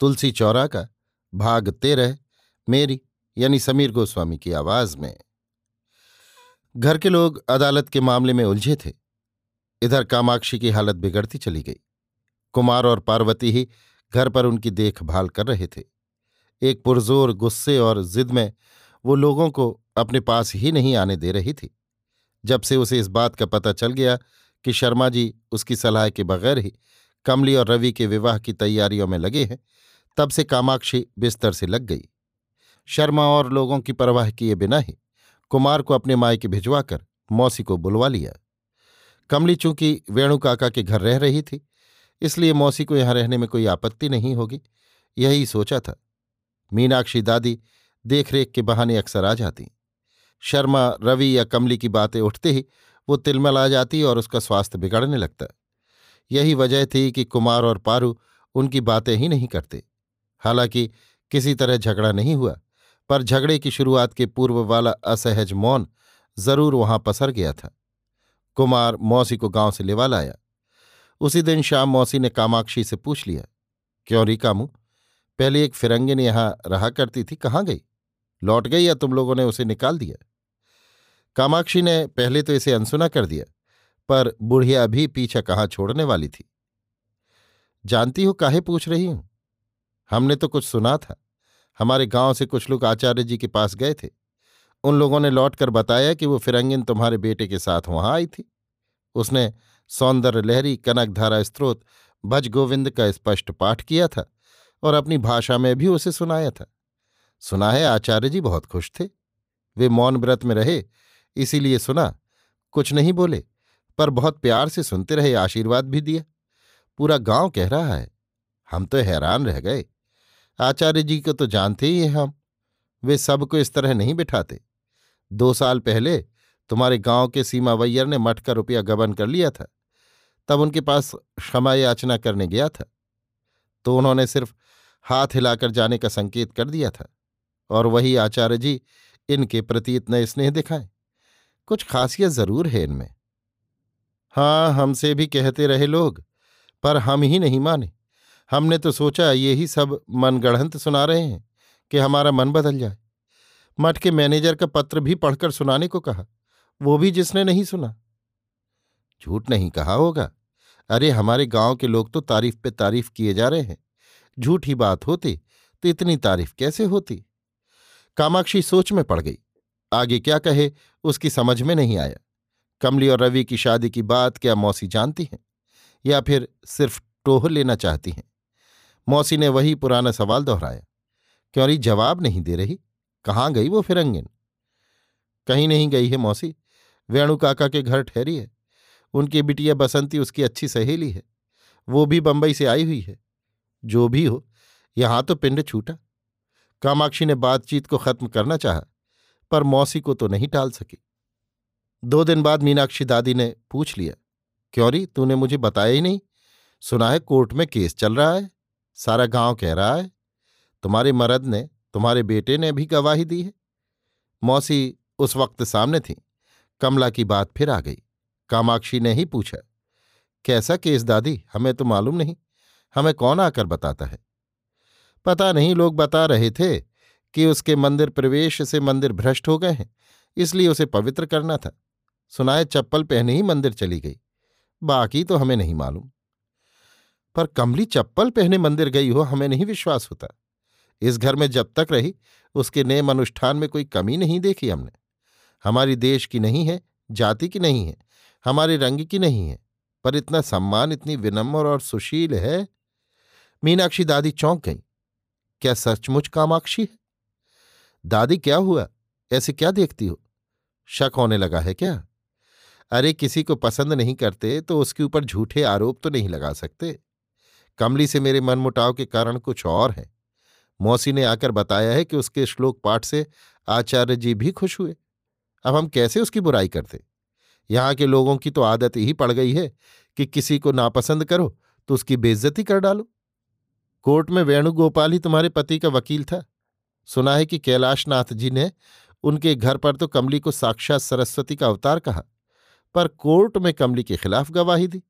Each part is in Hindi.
तुलसी चौरा का भाग तेरह मेरी, यानी समीर गोस्वामी की आवाज़ में। घर के लोग अदालत के मामले में उलझे थे। इधर कामाक्षी की हालत बिगड़ती चली गई। कुमार और पार्वती ही घर पर उनकी देखभाल कर रहे थे। एक पुरजोर गुस्से और जिद में वो लोगों को अपने पास ही नहीं आने दे रही थी। जब से उसे इस बात का पता चल गया कि शर्मा जी उसकी सलाह के बगैर ही कमली और रवि के विवाह की तैयारियों में लगे हैं तब से कामाक्षी बिस्तर से लग गई। शर्मा और लोगों की परवाह किए बिना ही कुमार को अपने मायके भिजवाकर मौसी को बुलवा लिया। कमली चूँकि वेणु काका के घर रह रही थी, इसलिए मौसी को यहाँ रहने में कोई आपत्ति नहीं होगी, यही सोचा था। मीनाक्षी दादी देखरेख के बहाने अक्सर आ जाती। शर्मा, रवि या कमली की बातें उठते ही वो तिलमल आ जाती और उसका स्वास्थ्य बिगड़ने लगता। यही वजह थी कि कुमार और पारू उनकी बातें ही नहीं करते। हालाँकि किसी तरह झगड़ा नहीं हुआ, पर झगड़े की शुरुआत के पूर्व वाला असहज मौन ज़रूर वहाँ पसर गया था। कुमार मौसी को गाँव से लेवा लाया। उसी दिन शाम मौसी ने कामाक्षी से पूछ लिया, क्यों री कामू? पहले एक फिरंगिन यहाँ रहा करती थी, कहाँ गई? लौट गई या तुम लोगों ने उसे निकाल दिया? कामाक्षी ने पहले तो इसे अनसुना कर दिया, पर बुढ़िया भी पीछा कहाँ छोड़ने वाली थी? जानती हो, काहे पूछ रही हूँ? हमने तो कुछ सुना था। हमारे गाँव से कुछ लोग आचार्य जी के पास गए थे। उन लोगों ने लौटकर बताया कि वो फिरंगिन तुम्हारे बेटे के साथ वहाँ आई थी। उसने सौंदर्य लहरी, कनकधारा स्त्रोत भज गोविंद का स्पष्ट पाठ किया था और अपनी भाषा में भी उसे सुनाया था। सुना है, आचार्य जी बहुत खुश थे। वे मौन व्रत में रहे, इसीलिए सुना, कुछ नहीं बोले, पर बहुत प्यार से सुनते रहे, आशीर्वाद भी दिया। पूरा गाँव कह रहा है। हम तो हैरान रह गए। आचार्य जी को तो जानते ही हैं हम। वे सबको इस तरह नहीं बिठाते। दो साल पहले तुम्हारे गाँव के सीमावैयर ने मठ का रुपया गबन कर लिया था। तब उनके पास क्षमा याचना करने गया था। तो उन्होंने सिर्फ़ हाथ हिलाकर जाने का संकेत कर दिया था। और वही आचार्य जी इनके प्रति इतने स्नेह दिखाएँ। कुछ खासियत ज़रूर है इनमें। हाँ हमसे भी कहते रहे लोग, पर हम ही नहीं माने। हमने तो सोचा, ये ही सब मनगढ़ंत सुना रहे हैं कि हमारा मन बदल जाए। मठ के मैनेजर का पत्र भी पढ़कर सुनाने को कहा, वो भी जिसने नहीं सुना। झूठ नहीं कहा होगा। अरे, हमारे गाँव के लोग तो तारीफ़ पे तारीफ़ किए जा रहे हैं। झूठ ही बात होती तो इतनी तारीफ़ कैसे होती? कामाक्षी सोच में पड़ गई। आगे क्या कहे, उसकी समझ में नहीं आया। कमली और रवि की शादी की बात क्या मौसी जानती हैं? या फिर सिर्फ़ टोह लेना चाहती हैं? मौसी ने वही पुराना सवाल दोहराया। क्यों जवाब नहीं दे रही? कहाँ गई वो फिरंगिन? कहीं नहीं गई है मौसी। वेणु काका के घर ठहरी है। उनकी बिटिया बसंती उसकी अच्छी सहेली है। वो भी बंबई से आई हुई है। जो भी हो, यहाँ तो पिंड छूटा। कामाक्षी ने बातचीत को खत्म करना चाहा, पर मौसी को तो नहीं टाल सकी। दो दिन बाद मीनाक्षी दादी ने पूछ लिया क्यों री तूने मुझे बताया ही नहीं? सुना है कोर्ट में केस चल रहा है? सारा गाँव कह रहा है, तुम्हारे मरद ने, तुम्हारे बेटे ने भी गवाही दी है। मौसी उस वक्त सामने थी। कमला की बात फिर आ गई। कामाक्षी ने ही पूछा, कैसा केस दादी? हमें तो मालूम नहीं। हमें कौन आकर बताता है? पता नहीं, लोग बता रहे थे कि उसके मंदिर प्रवेश से मंदिर भ्रष्ट हो गए हैं, इसलिए उसे पवित्र करना था। सुनाए चप्पल पहने ही मंदिर चली गई। बाकी तो हमें नहीं मालूम। पर कमली चप्पल पहने मंदिर गई हो, हमें नहीं विश्वास होता। इस घर में जब तक रही, उसके नेम अनुष्ठान में कोई कमी नहीं देखी हमने। हमारी देश की नहीं है, जाति की नहीं है, हमारे रंग की नहीं है, पर इतना सम्मान, इतनी विनम्र और सुशील है। मीनाक्षी दादी चौंक गई। क्या सचमुच कामाक्षी है? दादी, क्या हुआ? ऐसे क्या देखती हो? शक होने लगा है क्या? अरे, किसी को पसंद नहीं करते तो उसके ऊपर झूठे आरोप तो नहीं लगा सकते। कमली से मेरे मनमुटाव के कारण कुछ और है। मौसी ने आकर बताया है कि उसके श्लोक पाठ से आचार्य जी भी खुश हुए। अब हम कैसे उसकी बुराई करते? यहाँ के लोगों की तो आदत ही पड़ गई है कि किसी को नापसंद करो तो उसकी बेइज्जती कर डालो। कोर्ट में वेणुगोपाल ही तुम्हारे पति का वकील था। सुना है कि कैलाशनाथ जी ने उनके घर पर तो कमली को साक्षात सरस्वती का अवतार कहा, पर कोर्ट में कमली के खिलाफ गवाही दी।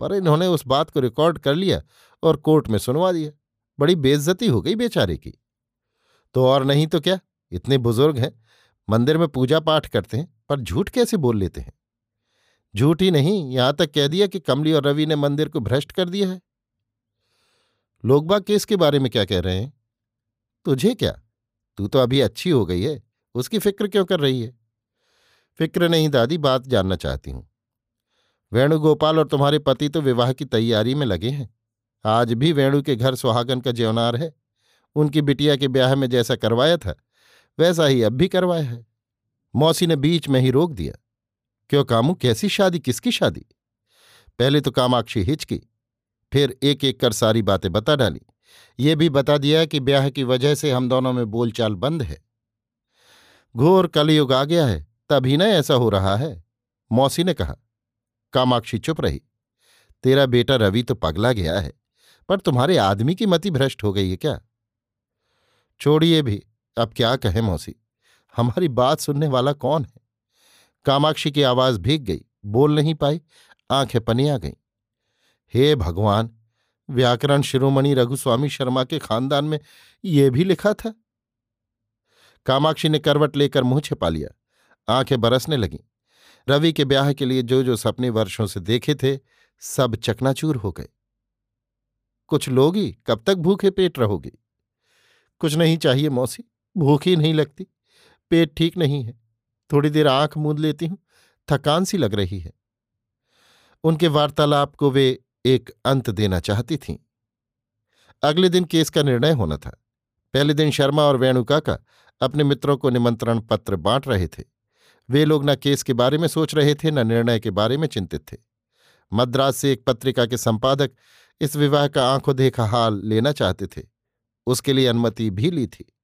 पर इन्होंने उस बात को रिकॉर्ड कर लिया और कोर्ट में सुनवा दिया। बड़ी बेइज्जती हो गई बेचारे की। तो और नहीं तो क्या? इतने बुज़ुर्ग हैं। मंदिर में पूजा पाठ करते हैं, पर झूठ कैसे बोल लेते हैं? झूठ ही नहीं, यहाँ तक कह दिया कि कमली और रवि ने मंदिर को भ्रष्ट कर दिया है। लोगबा केस के बारे में क्या कह रहे हैं? तुझे क्या? तू तो अभी अच्छी हो गई है। उसकी फ़िक्र क्यों कर रही है? फ़िक्र नहीं, दादी, बात जानना चाहती हूँ। वेणुगोपाल और तुम्हारे पति तो विवाह की तैयारी में लगे हैं। आज भी वेणु के घर सुहागन का ज्योनार है। उनकी बिटिया के ब्याह में जैसा करवाया था, वैसा ही अब भी करवाया है। मौसी ने बीच में ही रोक दिया। क्यों कामू, कैसी शादी, किसकी शादी? पहले तो कामाक्षी हिचकी, फिर एक एक कर सारी बातें बता डाली। ये भी बता दिया कि ब्याह की वजह से हम दोनों में बोलचाल बंद है। घोर कलयुग आ गया है, तभी न ऐसा हो रहा है, मौसी ने कहा। कामाक्षी चुप रही। तेरा बेटा रवि तो पगला गया है, पर तुम्हारे आदमी की मति भ्रष्ट हो गई है क्या? छोड़िए भी, अब क्या कहें मौसी, हमारी बात सुनने वाला कौन है? कामाक्षी की आवाज़ भीग गई, बोल नहीं पाई, आँखें पनिया गईं। हे भगवान, व्याकरण शिरोमणि रघुस्वामी शर्मा के खानदान में ये भी लिखा था? कामाक्षी ने करवट लेकर मुँह छिपा लिया, आँखें बरसने लगीं। रवि के ब्याह के लिए जो जो सपने वर्षों से देखे थे, सब चकनाचूर हो गए। कुछ लोगी कब तक भूखे पेट रहोगी? कुछ नहीं चाहिए मौसी, भूख ही नहीं लगती, पेट ठीक नहीं है, थोड़ी देर आँख मूंद लेती हूँ, थकान सी लग रही है। उनके वार्तालाप को वे एक अंत देना चाहती थीं। अगले दिन केस का निर्णय होना था। पहले दिन शर्मा और वेणुकाका अपने मित्रों को निमंत्रण पत्र बांट रहे थे। वे लोग न केस के बारे में सोच रहे थे, न निर्णय के बारे में चिंतित थे। मद्रास से एक पत्रिका के संपादक इस विवाह का आँखों देखा हाल लेना चाहते थे। उसके लिए अनुमति भी ली थी।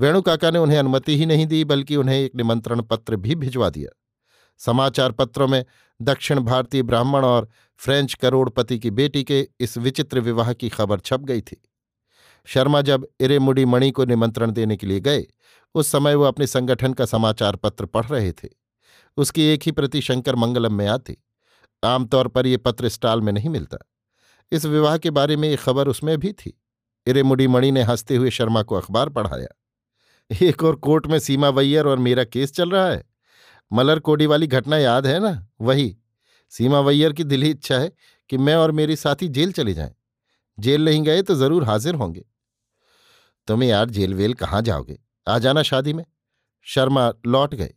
वेणुकाका ने उन्हें अनुमति ही नहीं दी, बल्कि उन्हें एक निमंत्रण पत्र भी भिजवा दिया। समाचार पत्रों में दक्षिण भारतीय ब्राह्मण और फ्रेंच करोड़पति की बेटी के इस विचित्र विवाह की खबर छप गई थी। शर्मा जब इरेमुडी मणि को निमंत्रण देने के लिए गए, उस समय वो अपने संगठन का समाचार पत्र पढ़ रहे थे। उसकी एक ही प्रति शंकर मंगलम में आती। आमतौर पर यह पत्र स्टाल में नहीं मिलता। इस विवाह के बारे में ये खबर उसमें भी थी। इरेमुडी मणि ने हँसते हुए शर्मा को अखबार पढ़ाया। एक और कोर्ट में सीमा वैयर और मेरा केस चल रहा है। मलर कोडी वाली घटना याद है ना? वही। सीमा वैयर की दिली इच्छा है कि मैं और मेरी साथी जेल चले जाएँ। जेल नहीं गए तो ज़रूर हाजिर होंगे। तुम्हें यार जेल वेल कहाँ जाओगे? आ जाना शादी में। शर्मा लौट गए।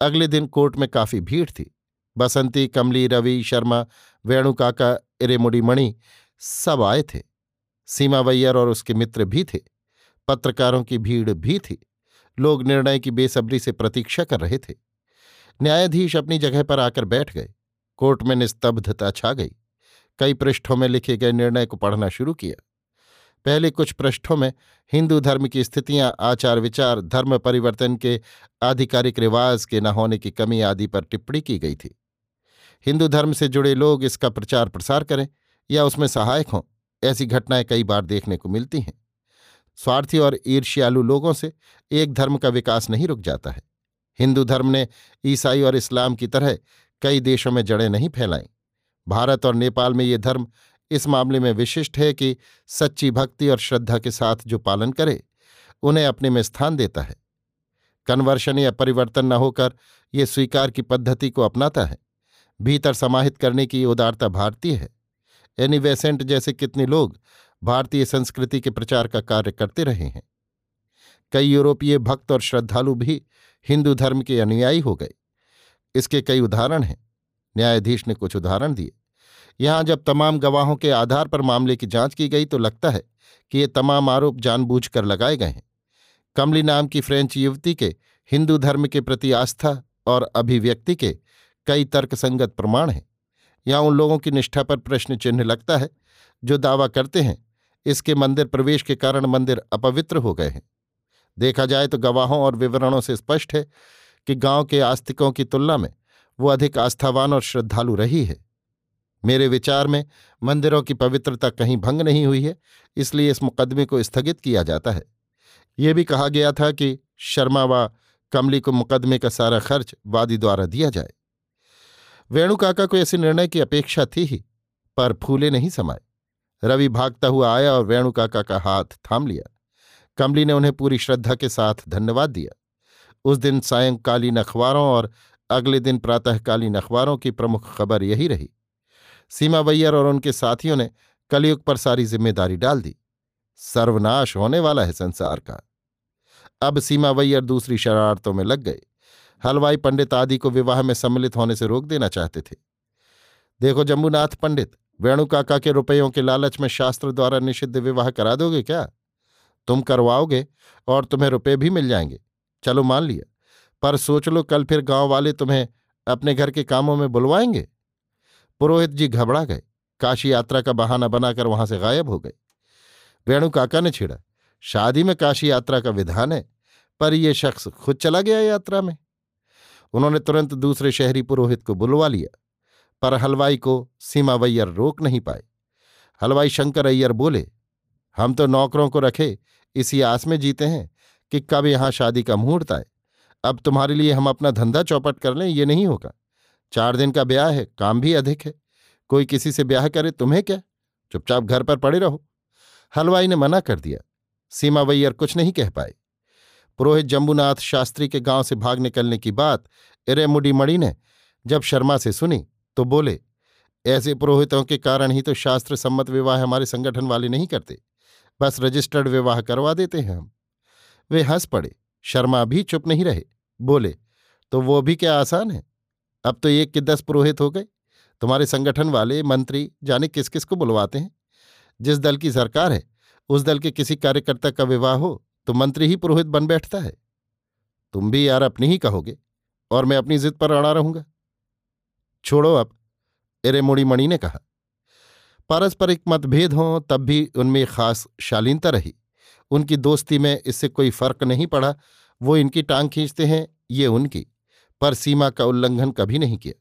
अगले दिन कोर्ट में काफ़ी भीड़ थी। बसंती, कमली, रवि, शर्मा वेणुकाका इरेमुडी, मणि सब आए थे। सीमा वैयर और उसके मित्र भी थे। पत्रकारों की भीड़ भी थी। लोग निर्णय की बेसब्री से प्रतीक्षा कर रहे थे। न्यायाधीश अपनी जगह पर आकर बैठ गए। कोर्ट में निस्तब्धता छा गई। कई पृष्ठों में लिखे गए निर्णय को पढ़ना शुरू किया। पहले कुछ पृष्ठों में हिंदू धर्म की स्थितियाँ, आचार विचार, धर्म परिवर्तन के आधिकारिक रिवाज के न होने की कमी आदि पर टिप्पणी की गई थी। हिंदू धर्म से जुड़े लोग इसका प्रचार प्रसार करें या उसमें सहायक हों, ऐसी घटनाएँ कई बार देखने को मिलती हैं। स्वार्थी और ईर्ष्यालु लोगों से एक धर्म का विकास नहीं रुक जाता है। हिंदू धर्म ने ईसाई और इस्लाम की तरह कई देशों में जड़ें नहीं फैलाईं। भारत और नेपाल में ये धर्म इस मामले में विशिष्ट है कि सच्ची भक्ति और श्रद्धा के साथ जो पालन करे, उन्हें अपने में स्थान देता है। कन्वर्शन या परिवर्तन न होकर ये स्वीकार की पद्धति को अपनाता है। भीतर समाहित करने की उदारता भारतीय है। एनिवेसेंट जैसे कितने लोग भारतीय संस्कृति के प्रचार का कार्य करते रहे हैं। कई यूरोपीय भक्त और श्रद्धालु भी हिंदू धर्म के अनुयायी हो गए। इसके कई उदाहरण हैं। न्यायाधीश ने कुछ उदाहरण दिए। यहाँ जब तमाम गवाहों के आधार पर मामले की जाँच की गई तो लगता है कि ये तमाम आरोप जानबूझकर लगाए गए हैं। कमली नाम की फ्रेंच युवती के हिंदू धर्म के प्रति आस्था और अभिव्यक्ति के कई तर्कसंगत प्रमाण हैं। यहाँ उन लोगों की निष्ठा पर प्रश्न चिन्ह लगता है जो दावा करते हैं, इसके मंदिर प्रवेश के कारण मंदिर अपवित्र हो गए हैं। देखा जाए तो गवाहों और विवरणों से स्पष्ट है कि गाँव के आस्तिकों की तुलना में वो अधिक आस्थावान और श्रद्धालु रही है। मेरे विचार में मंदिरों की पवित्रता कहीं भंग नहीं हुई है, इसलिए इस मुकदमे को स्थगित किया जाता है। ये भी कहा गया था कि शर्मा व कमली को मुकदमे का सारा खर्च वादी द्वारा दिया जाए। वेणु काका को ऐसे निर्णय की अपेक्षा थी ही, पर फूले नहीं समाये। रवि भागता हुआ आया और वेणु काका का हाथ थाम लिया। कमली ने उन्हें पूरी श्रद्धा के साथ धन्यवाद दिया। उस दिन सायंकालीन अखबारों और अगले दिन प्रातःकालीन अखबारों की प्रमुख खबर यही रही। सीमा वैयर और उनके साथियों ने कलयुग पर सारी ज़िम्मेदारी डाल दी। सर्वनाश होने वाला है संसार का। अब सीमा वैयर दूसरी शरारतों में लग गए। हलवाई पंडित आदि को विवाह में सम्मिलित होने से रोक देना चाहते थे। देखो जम्बूनाथ पंडित, वेणु काका के रुपयों के लालच में शास्त्र द्वारा निषिद्ध विवाह करा दोगे क्या? तुम करवाओगे और तुम्हें रुपये भी मिल जाएँगे। चलो मान लिया। पर सोच लो कल फिर गाँव वाले तुम्हें अपने घर के कामों में बुलवाएँगे? पुरोहित जी घबरा गए। काशी यात्रा का बहाना बनाकर वहाँ से गायब हो गए। वेणु काका ने छिड़ा, शादी में काशी यात्रा का विधान है, पर यह शख्स खुद चला गया यात्रा में। उन्होंने तुरंत दूसरे शहरी पुरोहित को बुलवा लिया, पर हलवाई को सीमावैयर रोक नहीं पाए। हलवाई शंकर अय्यर बोले, हम तो नौकरों को रखे, इसी आस में जीते हैं कि कब यहाँ शादी का मुहूर्त आए। अब तुम्हारे लिए हम अपना धंधा चौपट कर लें, ये नहीं होगा। चार दिन का ब्याह है, काम भी अधिक है। कोई किसी से ब्याह करे, तुम्हें क्या? चुपचाप घर पर पड़े रहो। हलवाई ने मना कर दिया। सीमा वैयर कुछ नहीं कह पाए। पुरोहित जम्बूनाथ शास्त्री के गाँव से भाग निकलने की बात इरेमुडी मणि ने जब शर्मा से सुनी तो बोले, ऐसे पुरोहितों के कारण ही तो शास्त्र सम्मत विवाह हमारे संगठन वाले नहीं करते। बस रजिस्टर्ड विवाह करवा देते हैं हम। वे हंस पड़े। शर्मा भी चुप नहीं रहे। बोले तो वो भी क्या आसान है? अब तो एक के दस पुरोहित हो गए। तुम्हारे संगठन वाले, मंत्री, जाने किस किस को बुलवाते हैं? जिस दल की सरकार है, उस दल के किसी कार्यकर्ता का विवाह हो तो मंत्री ही पुरोहित बन बैठता है। तुम भी यार अपनी ही कहोगे, और मैं अपनी जिद पर अड़ा रहूँगा। छोड़ो अब एरेमुड़ी मणि ने कहा। पारस्परिक मतभेद हों, तब भी उनमें खास शालीनता रही। उनकी दोस्ती में इससे कोई फ़र्क नहीं पड़ा। वो इनकी टांग खींचते हैं, ये उनकी। पर सीमा का उल्लंघन कभी नहीं किया।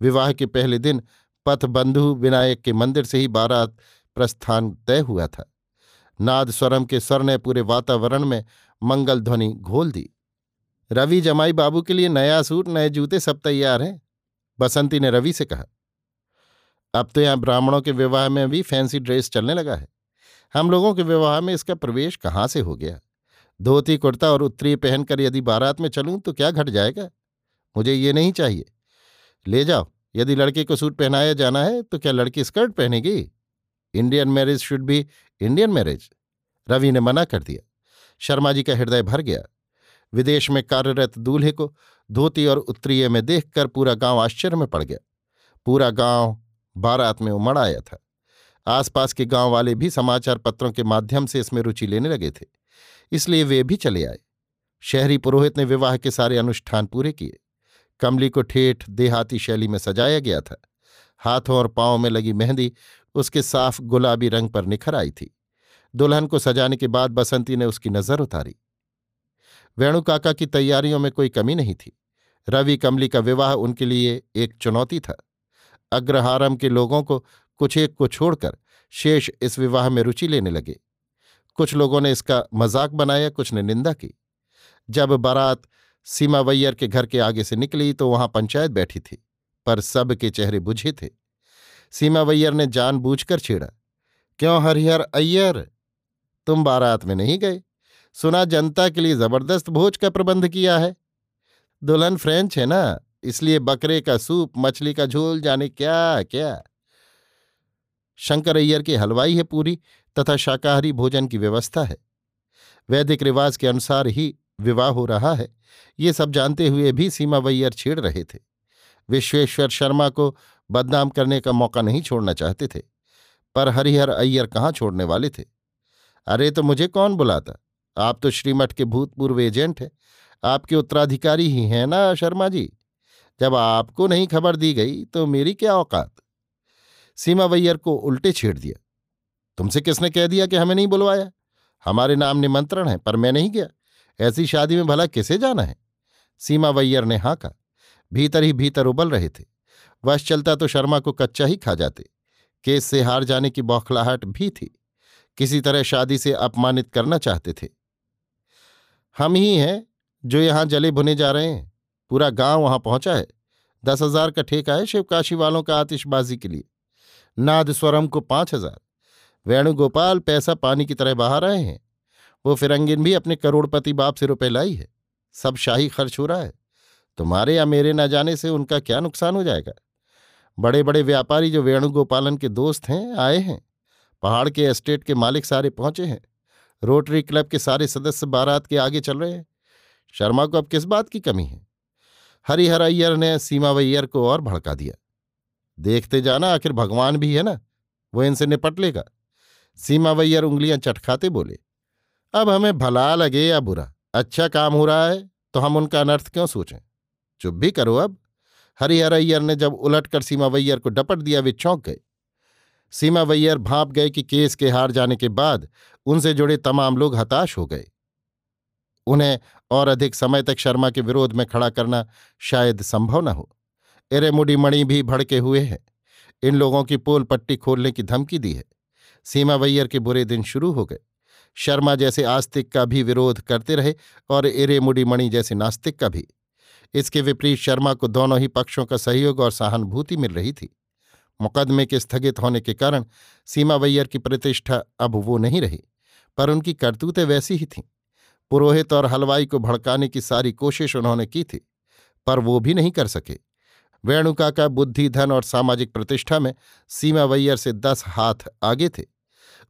विवाह के पहले दिन पथबंधु विनायक के मंदिर से ही बारात प्रस्थान तय हुआ था। नाद स्वरम के स्वर ने पूरे वातावरण में मंगल ध्वनि घोल दी। रवि जमाई बाबू के लिए नया सूट नए जूते सब तैयार हैं, बसंती ने रवि से कहा। अब तो यहाँ ब्राह्मणों के विवाह में भी फैंसी ड्रेस चलने लगा है। हम लोगों के विवाह में इसका प्रवेश कहाँ से हो गया? धोती कुर्ता और उत्तरी पहनकर यदि बारात में चलूँ तो क्या घट जाएगा? मुझे ये नहीं चाहिए। ले जाओ, यदि लड़के को सूट पहनाया जाना है तो क्या लड़की skirt पहनेगी? Indian marriage should be Indian marriage. Ravi ने मना कर दिया। शर्मा जी का हृदय भर गया। विदेश में कार्यरत दूल्हे को धोती और उत्तरीय में देखकर पूरा गाँव आश्चर्य में पड़ गया। पूरा गाँव बारात में उमड़ आया था। आसपास के गाँव वाले भी समाचार पत्रों के माध्यम से इसमें रुचि लेने लगे थे। इसलिए वे भी चले आए। शहरी पुरोहित ने विवाह के सारे अनुष्ठान पूरे किए। कमली को ठेठ देहाती शैली में सजाया गया था। हाथों और पांवों में लगी मेहंदी उसके साफ़ गुलाबी रंग पर निखर आई थी। दुल्हन को सजाने के बाद बसंती ने उसकी नज़र उतारी। वेणु काका की तैयारियों में कोई कमी नहीं थी। रवि कमली का विवाह उनके लिए एक चुनौती था। अग्रहारम के लोगों को कुछ एक को छोड़कर शेष इस विवाह में रुचि लेने लगे। कुछ लोगों ने इसका मज़ाक बनाया, कुछ ने निंदा की। जब बारात सीमा वैयर के घर के आगे से निकली तो वहाँ पंचायत बैठी थी, पर सब के चेहरे बुझे थे। सीमा वैयर ने जानबूझकर छेड़ा, क्यों हरिहर अय्यर? तुम बारात में नहीं गए। सुना जनता के लिए ज़बरदस्त भोज का प्रबंध किया है। दुल्हन फ्रेंच है ना, इसलिए बकरे का सूप, मछली का झोल, जाने क्या क्या? शंकर अय्यर की हलवाई है पूरी, तथा शाकाहारी भोजन की व्यवस्था है। वैदिक रिवाज के अनुसार ही विवाह हो रहा है। ये सब जानते हुए भी सीमा वैयर छेड़ रहे थे। विश्वेश्वर शर्मा को बदनाम करने का मौका नहीं छोड़ना चाहते थे, पर हरिहर अय्यर कहाँ छोड़ने वाले थे? अरे तो मुझे कौन बुलाता? आप तो श्रीमठ के भूतपूर्व एजेंट हैं। आपके उत्तराधिकारी ही हैं ना शर्मा जी? जब आपको नहीं खबर दी गई तो मेरी क्या औकात? सीमा वैयर को उल्टे छेड़ दिया। तुमसे किसने कह दिया कि हमें नहीं बुलवाया? हमारे नाम निमंत्रण है, पर मैं नहीं गया। ऐसी शादी में भला किसे जाना है? सीमा वैयर ने हाँ कहा भीतर ही भीतर उबल रहे थे। वश चलता तो शर्मा को कच्चा ही खा जाते। केस से हार जाने की बौखलाहट भी थी। किसी तरह शादी से अपमानित करना चाहते थे। हम ही हैं जो यहाँ जले भुने जा रहे हैं। पूरा गाँव वहाँ पहुँचा है। दस हज़ार का ठेका है शिवकाशी वालों का आतिशबाजी के लिए। नाद स्वरम को पाँच हज़ार। वेणुगोपाल पैसा पानी की तरह बहा रहे हैं। वो फिरंगिन भी अपने करोड़पति बाप से रुपए लाई है। सब शाही खर्च हो रहा है। तुम्हारे या मेरे न जाने से उनका क्या नुकसान हो जाएगा? बड़े बड़े व्यापारी जो वेणुगोपालन के दोस्त हैं, आए हैं। पहाड़ के एस्टेट के मालिक सारे पहुँचे हैं। रोटरी क्लब के सारे सदस्य बारात के आगे चल रहे हैं। शर्मा को अब किस बात की कमी है? हरिहर अय्यर ने सीमावैयर को और भड़का दिया। देखते जाना, आखिर भगवान भी है ना? वो इनसे निपट लेगा। सीमावैयर उंगलियाँ चटखाते बोले अब हमें भला लगे या बुरा? अच्छा काम हो रहा है तो हम उनका अनर्थ क्यों सोचें? चुप भी करो अब। हरिहर अय्यर ने जब उलटकर सीमावैयर को डपट दिया, वे चौंक गए। सीमावैयर भाप गए कि केस के हार जाने के बाद उनसे जुड़े तमाम लोग हताश हो गए। उन्हें और अधिक समय तक शर्मा के विरोध में खड़ा करना शायद संभव न हो। एरेमुडी मणि भी भड़के हुए हैं। इन लोगों की पोल पट्टी खोलने की धमकी दी है। सीमा वैयर के बुरे दिन शुरू हो गए। शर्मा जैसे आस्तिक का भी विरोध करते रहे और एरेमुडी मणि जैसे नास्तिक का भी। इसके विपरीत शर्मा को दोनों ही पक्षों का सहयोग और सहानुभूति मिल रही थी। मुकदमे के स्थगित होने के कारण सीमा वैयर की प्रतिष्ठा अब वो नहीं रही, पर उनकी करतूतें वैसी ही थीं। पुरोहित और हलवाई को भड़काने की सारी कोशिश उन्होंने की थी, पर वो भी नहीं कर सके। वेणुका का बुद्धि, धन और सामाजिक प्रतिष्ठा में सीमा वैयर से दस हाथ आगे थे।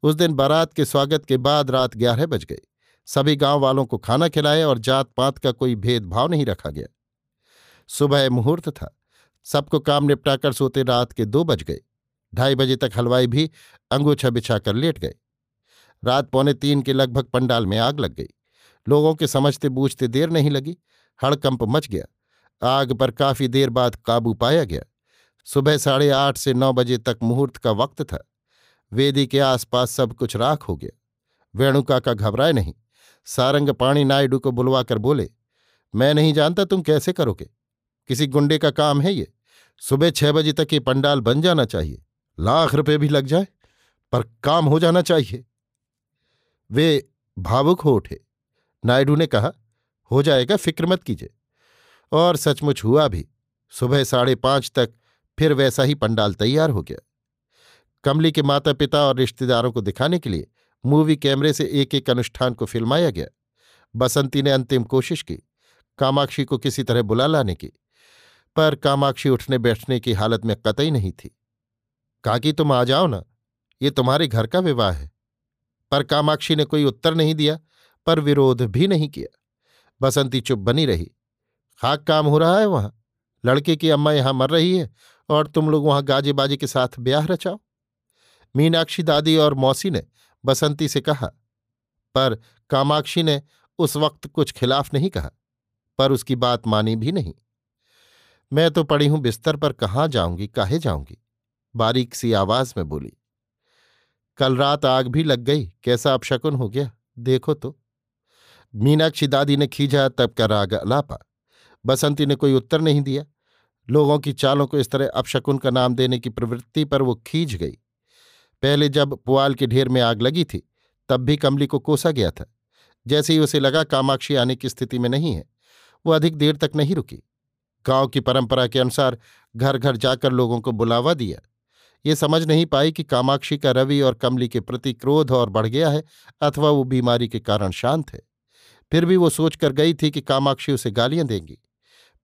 उस दिन बारात के स्वागत के बाद रात ग्यारह बज गए सभी गाँव वालों को खाना खिलाया और जात पात का कोई भेदभाव नहीं रखा गया। सुबह मुहूर्त था। सबको काम निपटाकर सोते रात के दो बज गए। ढाई बजे तक हलवाई भी अंगूछा बिछाकर लेट गए। रात पौने तीन के लगभग पंडाल में आग लग गई। लोगों के समझते बूझते देर नहीं लगी। हड़कंप मच गया। आग पर काफ़ी देर बाद काबू पाया गया। सुबह साढ़े आठ से नौ बजे तक मुहूर्त का वक्त था। वेदी के आसपास सब कुछ राख हो गया। वेणुका का घबराए नहीं। सारंग पाणी नायडू को बुलवाकर बोले, मैं नहीं जानता तुम कैसे करोगे। किसी गुंडे का काम है ये। सुबह छह बजे तक ये पंडाल बन जाना चाहिए। लाख रुपए भी लग जाए, पर काम हो जाना चाहिए। वे भावुक हो उठे। नायडू ने कहा, हो जाएगा, फ़िक्र मत कीजिए। और सचमुच हुआ भी। सुबह साढ़े पाँच तक फिर वैसा ही पंडाल तैयार हो गया। कमली के माता पिता और रिश्तेदारों को दिखाने के लिए मूवी कैमरे से एक एक अनुष्ठान को फिल्माया गया। बसंती ने अंतिम कोशिश की, कामाक्षी को किसी तरह बुला लाने की, पर कामाक्षी उठने बैठने की हालत में कतई नहीं थी। काकी, तुम आ जाओ ना, ये तुम्हारे घर का विवाह है। पर कामाक्षी ने कोई उत्तर नहीं दिया, पर विरोध भी नहीं किया। बसंती चुप बनी रही। खाक काम हो रहा है वहाँ। लड़के की अम्मा यहाँ मर रही है और तुम लोग वहाँ गाजे बाजे के साथ ब्याह रचाओ। मीनाक्षी दादी और मौसी ने बसंती से कहा, पर कामाक्षी ने उस वक्त कुछ खिलाफ नहीं कहा, पर उसकी बात मानी भी नहीं। मैं तो पड़ी हूँ बिस्तर पर, कहाँ जाऊँगी, काहे जाऊँगी? बारीक सी आवाज़ में बोली, कल रात आग भी लग गई, कैसा अपशकुन हो गया, देखो तो। मीनाक्षी दादी ने खींचा तब का राग अलापा। बसंती ने कोई उत्तर नहीं दिया। लोगों की चालों को इस तरह अपशकुन का नाम देने की प्रवृत्ति पर वो खींच गई। पहले जब पुआल के ढेर में आग लगी थी, तब भी कमली को कोसा गया था। जैसे ही उसे लगा कामाक्षी आने की स्थिति में नहीं है, वो अधिक देर तक नहीं रुकी। गाँव की परंपरा के अनुसार घर घर जाकर लोगों को बुलावा दिया। ये समझ नहीं पाई कि कामाक्षी का रवि और कमली के प्रति क्रोध और बढ़ गया है अथवा वो बीमारी के कारण शांत है। फिर भी वो सोचकर गई थी कि कामाक्षी उसे गालियाँ देंगी,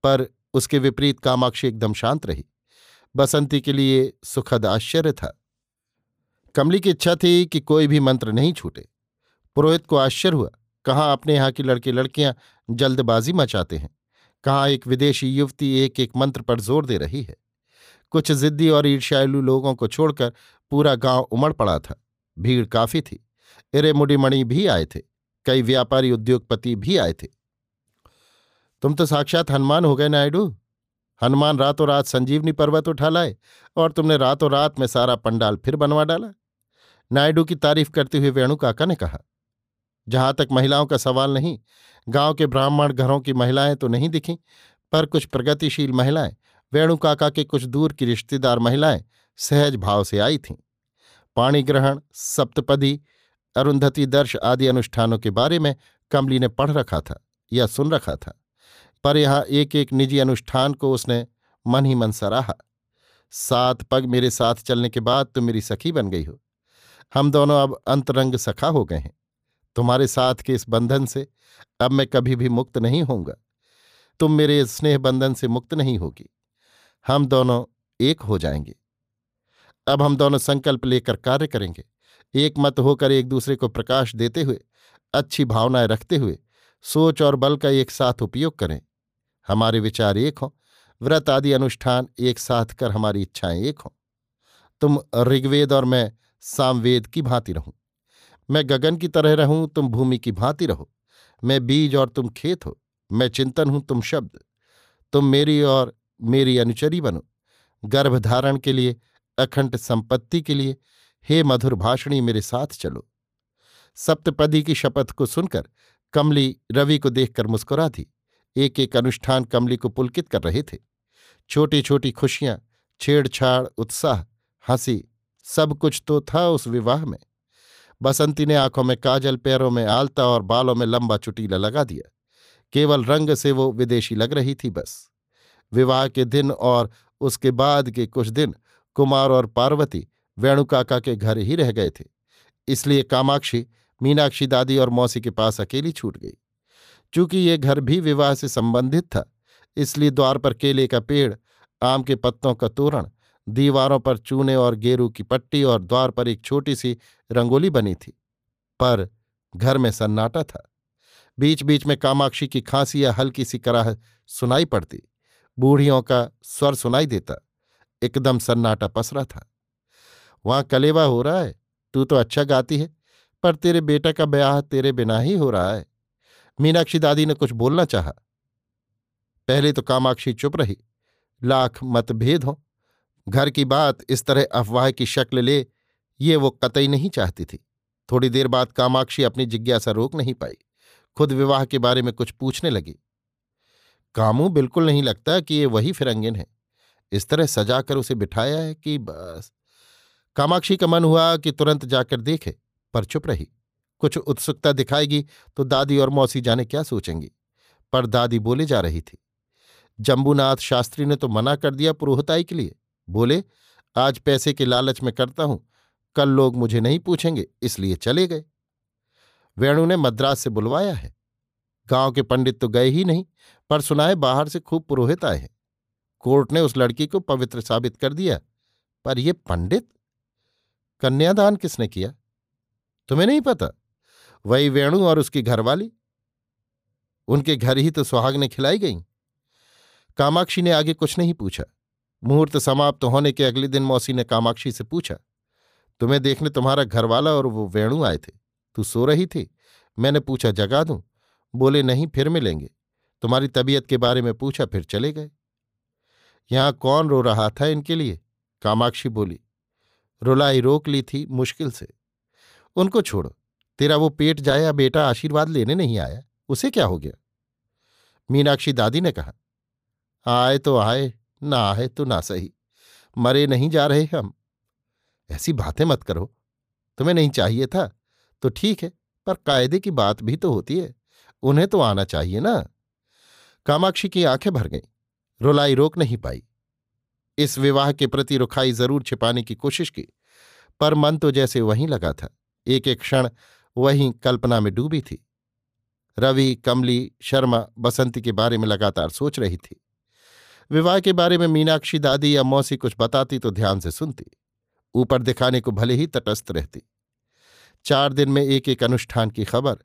पर उसके विपरीत कामाक्षी एकदम शांत रही। बसंती के लिए सुखद आश्चर्य था। कमली की इच्छा थी कि कोई भी मंत्र नहीं छूटे। पुरोहित को आश्चर्य हुआ, कहाँ अपने यहाँ की लड़के लड़कियाँ जल्दबाजी मचाते हैं? कहाँ एक विदेशी युवती एक एक मंत्र पर ज़ोर दे रही है? कुछ जिद्दी और ईर्ष्यालु लोगों को छोड़कर पूरा गाँव उमड़ पड़ा था। भीड़ काफ़ी थी। इरे मुड़ीमणि भी आए थे। कई व्यापारी उद्योगपति भी आए थे। तुम तो साक्षात हनुमान हो गए नायडू। हनुमान रातों रात संजीवनी पर्वत उठा लाए और तुमने रातों रात में सारा पंडाल फिर बनवा डाला। नायडू की तारीफ़ करते हुए वेणु काका ने कहा, जहाँ तक महिलाओं का सवाल नहीं, गाँव के ब्राह्मण घरों की महिलाएँ तो नहीं दिखी, पर कुछ प्रगतिशील महिलाएँ, वेणु काका के कुछ दूर की रिश्तेदार महिलाएँ सहज भाव से आई थीं। पाणी ग्रहण, सप्तपदी, अरुंधति दर्श आदि अनुष्ठानों के बारे में कमली ने पढ़ रखा था या सुन रखा था, पर यहाँ एक एक निजी अनुष्ठान को उसने मन ही मन सराहा। सात पग मेरे साथ चलने के बाद तुम मेरी सखी बन गई हो। हम दोनों अब अंतरंग सखा हो गए हैं। तुम्हारे साथ के इस बंधन से अब मैं कभी भी मुक्त नहीं होऊँगा। तुम मेरे स्नेह बंधन से मुक्त नहीं होगी। हम दोनों एक हो जाएँगे। अब हम दोनों संकल्प लेकर कार्य करेंगे। एक मत होकर एक दूसरे को प्रकाश देते हुए, अच्छी भावनाएँ रखते हुए, सोच और बल का एक साथ उपयोग करें। हमारे विचार एक हों, व्रत आदि अनुष्ठान एक साथ कर हमारी इच्छाएँ एक हों। तुम ऋग्वेद और मैं सामवेद की भांति रहूँ। मैं गगन की तरह रहूँ, तुम भूमि की भांति रहो। मैं बीज और तुम खेत हो। मैं चिंतन हूँ, तुम शब्द। तुम मेरी और मेरी अनुचरी बनो। गर्भधारण के लिए, अखंड संपत्ति के लिए, हे मधुर भाषणी, मेरे साथ चलो। सप्तपदी की शपथ को सुनकर कमली रवि को देखकर मुस्कुरा थी एक एक अनुष्ठान कमली को पुलकित कर रहे थे। छोटी छोटी खुशियाँ, छेड़छाड़, उत्साह, हँसी सब कुछ तो था उस विवाह में। बसंती ने आँखों में काजल, पैरों में आलता और बालों में लंबा चुटीला लगा दिया। केवल रंग से वो विदेशी लग रही थी बस। विवाह के दिन और उसके बाद के कुछ दिन कुमार और पार्वती वेणुकाका के घर ही रह गए थे। इसलिए कामाक्षी, मीनाक्षी दादी और मौसी के पास अकेली छूट गई। चूँकि ये घर भी विवाह से संबंधित था, इसलिए द्वार पर केले का पेड़, आम के पत्तों का तोरण दीवारों पर चूने और गेरू की पट्टी और द्वार पर एक छोटी सी रंगोली बनी थी, पर घर में सन्नाटा था। बीच बीच में कामाक्षी की खांसी या हल्की सी कराह सुनाई पड़ती, बूढ़ियों का स्वर सुनाई देता, एकदम सन्नाटा पसरा था। वहाँ कलेवा हो रहा है, तू तो अच्छा गाती है, पर तेरे बेटा का ब्याह तेरे बिना ही हो रहा है। मीनाक्षी दादी ने कुछ बोलना चाहा। पहले तो कामाक्षी चुप रही, लाख मतभेद हो घर की बात इस तरह अफवाह की शक्ल ले, ये वो कतई नहीं चाहती थी। थोड़ी देर बाद कामाक्षी अपनी जिज्ञासा रोक नहीं पाई। खुद विवाह के बारे में कुछ पूछने लगी। कामू, बिल्कुल नहीं लगता कि ये वही फिरंगिन है। इस तरह सजाकर उसे बिठाया है कि बस। कामाक्षी का मन हुआ कि तुरंत जाकर देखे, पर चुप रही। कुछ उत्सुकता दिखाएगी तो दादी और मौसी जाने क्या सोचेंगी। पर दादी बोले जा रही थी, जम्बूनाथ शास्त्री ने तो मना कर दिया पुरोहताई के लिए। बोले, आज पैसे के लालच में करता हूँ, कल लोग मुझे नहीं पूछेंगे, इसलिए चले गए। वेणु ने मद्रास से बुलवाया है। गाँव के पंडित तो गए ही नहीं, पर सुनाए बाहर से खूब पुरोहित आए हैं। कोर्ट ने उस लड़की को पवित्र साबित कर दिया। पर ये पंडित? कन्यादान किसने किया? तुम्हें नहीं पता? वही वेणु और उसकी घरवाली? उनके घर ही तो सुहाग ने खिलाई गई। कामाक्षी ने आगे कुछ नहीं पूछा। मुहूर्त समाप्त होने के अगले दिन मौसी ने कामाक्षी से पूछा, तुम्हें देखने तुम्हारा घरवाला और वो वेणु आए थे? तू सो रही थी? मैंने पूछा, जगा दूँ? बोले, नहीं, फिर मिलेंगे। तुम्हारी तबीयत के बारे में पूछा, फिर चले गए। यहाँ कौन रो रहा था इनके लिए? कामाक्षी बोली, रुलाई रोक ली थी मुश्किल से। उनको छोड़ो, तेरा वो पेट जाया, बेटा आशीर्वाद लेने नहीं आया। उसे क्या हो गया? मीनाक्षी दादी ने कहा, आए तो आए ना आए तो ना सही। मरे नहीं जा रहे हम। ऐसी बातें मत करो। तुम्हें नहीं चाहिए था तो ठीक है, पर कायदे की बात भी तो होती है। उन्हें तो आना चाहिए ना। कामाक्षी की आँखें भर गईं। रुलाई रोक नहीं पाई। इस विवाह के प्रति रुखाई ज़रूर छिपाने की कोशिश की, पर मन तो जैसे वहीं लगा था। एक एक क्षण वहीं कल्पना में डूबी थी। रवि, कमली, शर्मा, बसंती के बारे में लगातार सोच रही थी। विवाह के बारे में मीनाक्षी दादी या मौसी कुछ बताती तो ध्यान से सुनती। ऊपर दिखाने को भले ही तटस्थ रहती। चार दिन में एक एक अनुष्ठान की खबर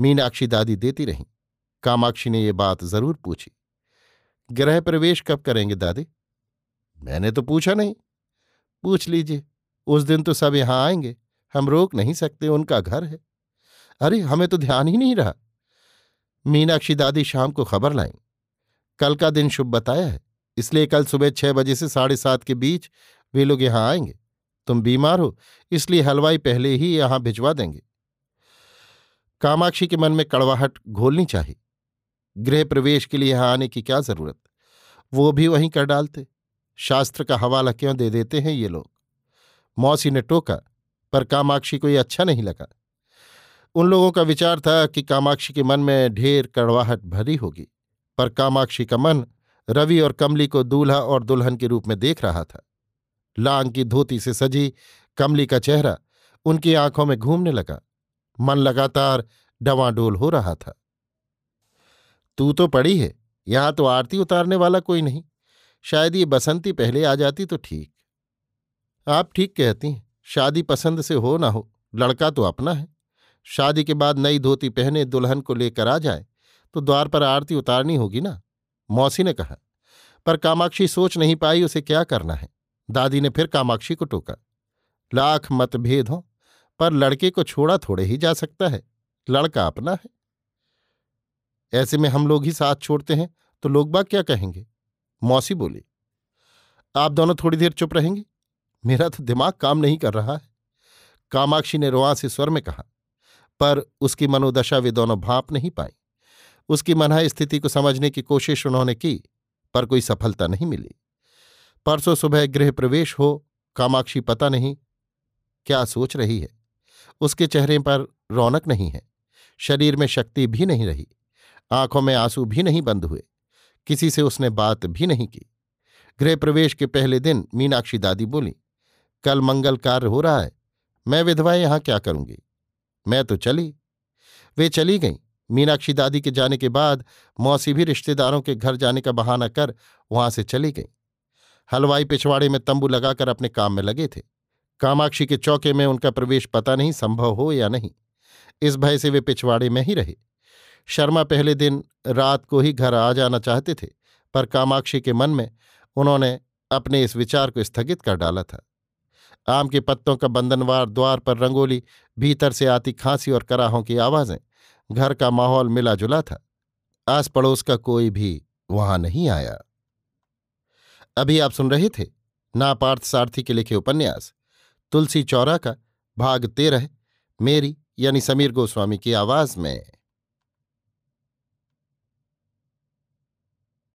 मीनाक्षी दादी देती रहीं। कामाक्षी ने ये बात ज़रूर पूछी। गृह प्रवेश कब करेंगे दादी? मैंने तो पूछा नहीं। पूछ लीजिए। उस दिन तो सब यहाँ आएँगे। हम रोक नहीं सकते, उनका घर है। अरे, हमें तो ध्यान ही नहीं रहा। मीनाक्षी दादी शाम को खबर लाई। कल का दिन शुभ बताया है। इसलिए कल सुबह छह बजे से साढ़े सात के बीच वे लोग यहाँ आएँगे। तुम बीमार हो, इसलिए हलवाई पहले ही यहाँ भिजवा देंगे। कामाक्षी के मन में कड़वाहट घोलनी चाहिए। गृह प्रवेश के लिए यहाँ आने की क्या ज़रूरत? वो भी वहीं कर डालते। शास्त्र का हवाला क्यों दे देते हैं ये लोग? मौसी ने टोका, पर कामाक्षी को ये अच्छा नहीं लगा। उन लोगों का विचार था कि कामाक्षी के मन में ढेर कड़वाहट भरी होगी, पर कामाक्षी का मन रवि और कमली को दूल्हा और दुल्हन के रूप में देख रहा था। लांग की धोती से सजी कमली का चेहरा उनकी आँखों में घूमने लगा। मन लगातार डवाडोल हो रहा था। तू तो पड़ी है, यहाँ तो आरती उतारने वाला कोई नहीं। शायद ये बसंती पहले आ जाती तो ठीक। आप ठीक कहती हैं, शादी पसंद से हो ना हो, लड़का तो अपना है। शादी के बाद नई धोती पहने दुल्हन को लेकर आ जाए तो द्वार पर आरती उतारनी होगी ना। मौसी ने कहा, पर कामाक्षी सोच नहीं पाई उसे क्या करना है। दादी ने फिर कामाक्षी को टोका, लाख मतभेद हो, पर लड़के को छोड़ा थोड़े ही जा सकता है। लड़का अपना है। ऐसे में हम लोग ही साथ छोड़ते हैं तो लोग बाग क्या कहेंगे? मौसी बोली, आप दोनों थोड़ी देर चुप रहेंगे। मेरा तो दिमाग काम नहीं कर रहा है। कामाक्षी ने रोआ से स्वर में कहा, पर उसकी मनोदशा वे दोनों भाप नहीं पाई। उसकी मना स्थिति को समझने की कोशिश उन्होंने की, पर कोई सफलता नहीं मिली। परसों सुबह गृह प्रवेश हो, कामाक्षी पता नहीं, क्या सोच रही है। उसके चेहरे पर रौनक नहीं है, शरीर में शक्ति भी नहीं रही, आँखों में आँसू भी नहीं बंद हुए, किसी से उसने बात भी नहीं की। गृह प्रवेश के पहले दिन मीनाक्षी दादी बोली, कल मंगल कार्य हो रहा है, मैं विधवा यहाँ क्या करूँगी? मैं तो चली। वे चली गईं। मीनाक्षी दादी के जाने के बाद मौसी भी रिश्तेदारों के घर जाने का बहाना कर वहाँ से चली गई। हलवाई पिछवाड़े में तंबू लगाकर अपने काम में लगे थे। कामाक्षी के चौके में उनका प्रवेश पता नहीं संभव हो या नहीं। इस भय से वे पिछवाड़े में ही रहे। शर्मा पहले दिन रात को ही घर आ जाना चाहते थे, पर कामाक्षी के मन में उन्होंने अपने इस विचार को स्थगित कर डाला था। आम के पत्तों का बंधनवार द्वार पर रंगोली, भीतर से आती खांसी और कराहों की आवाज़ें घर का माहौल मिला जुला था। आस पड़ोस का कोई भी वहाँ नहीं आया। अभी आप सुन रहे थे नापार्थ सारथी के लिखे उपन्यास, तुलसी चौरा का भाग तेरह, मेरी यानी समीर गोस्वामी की आवाज़ में।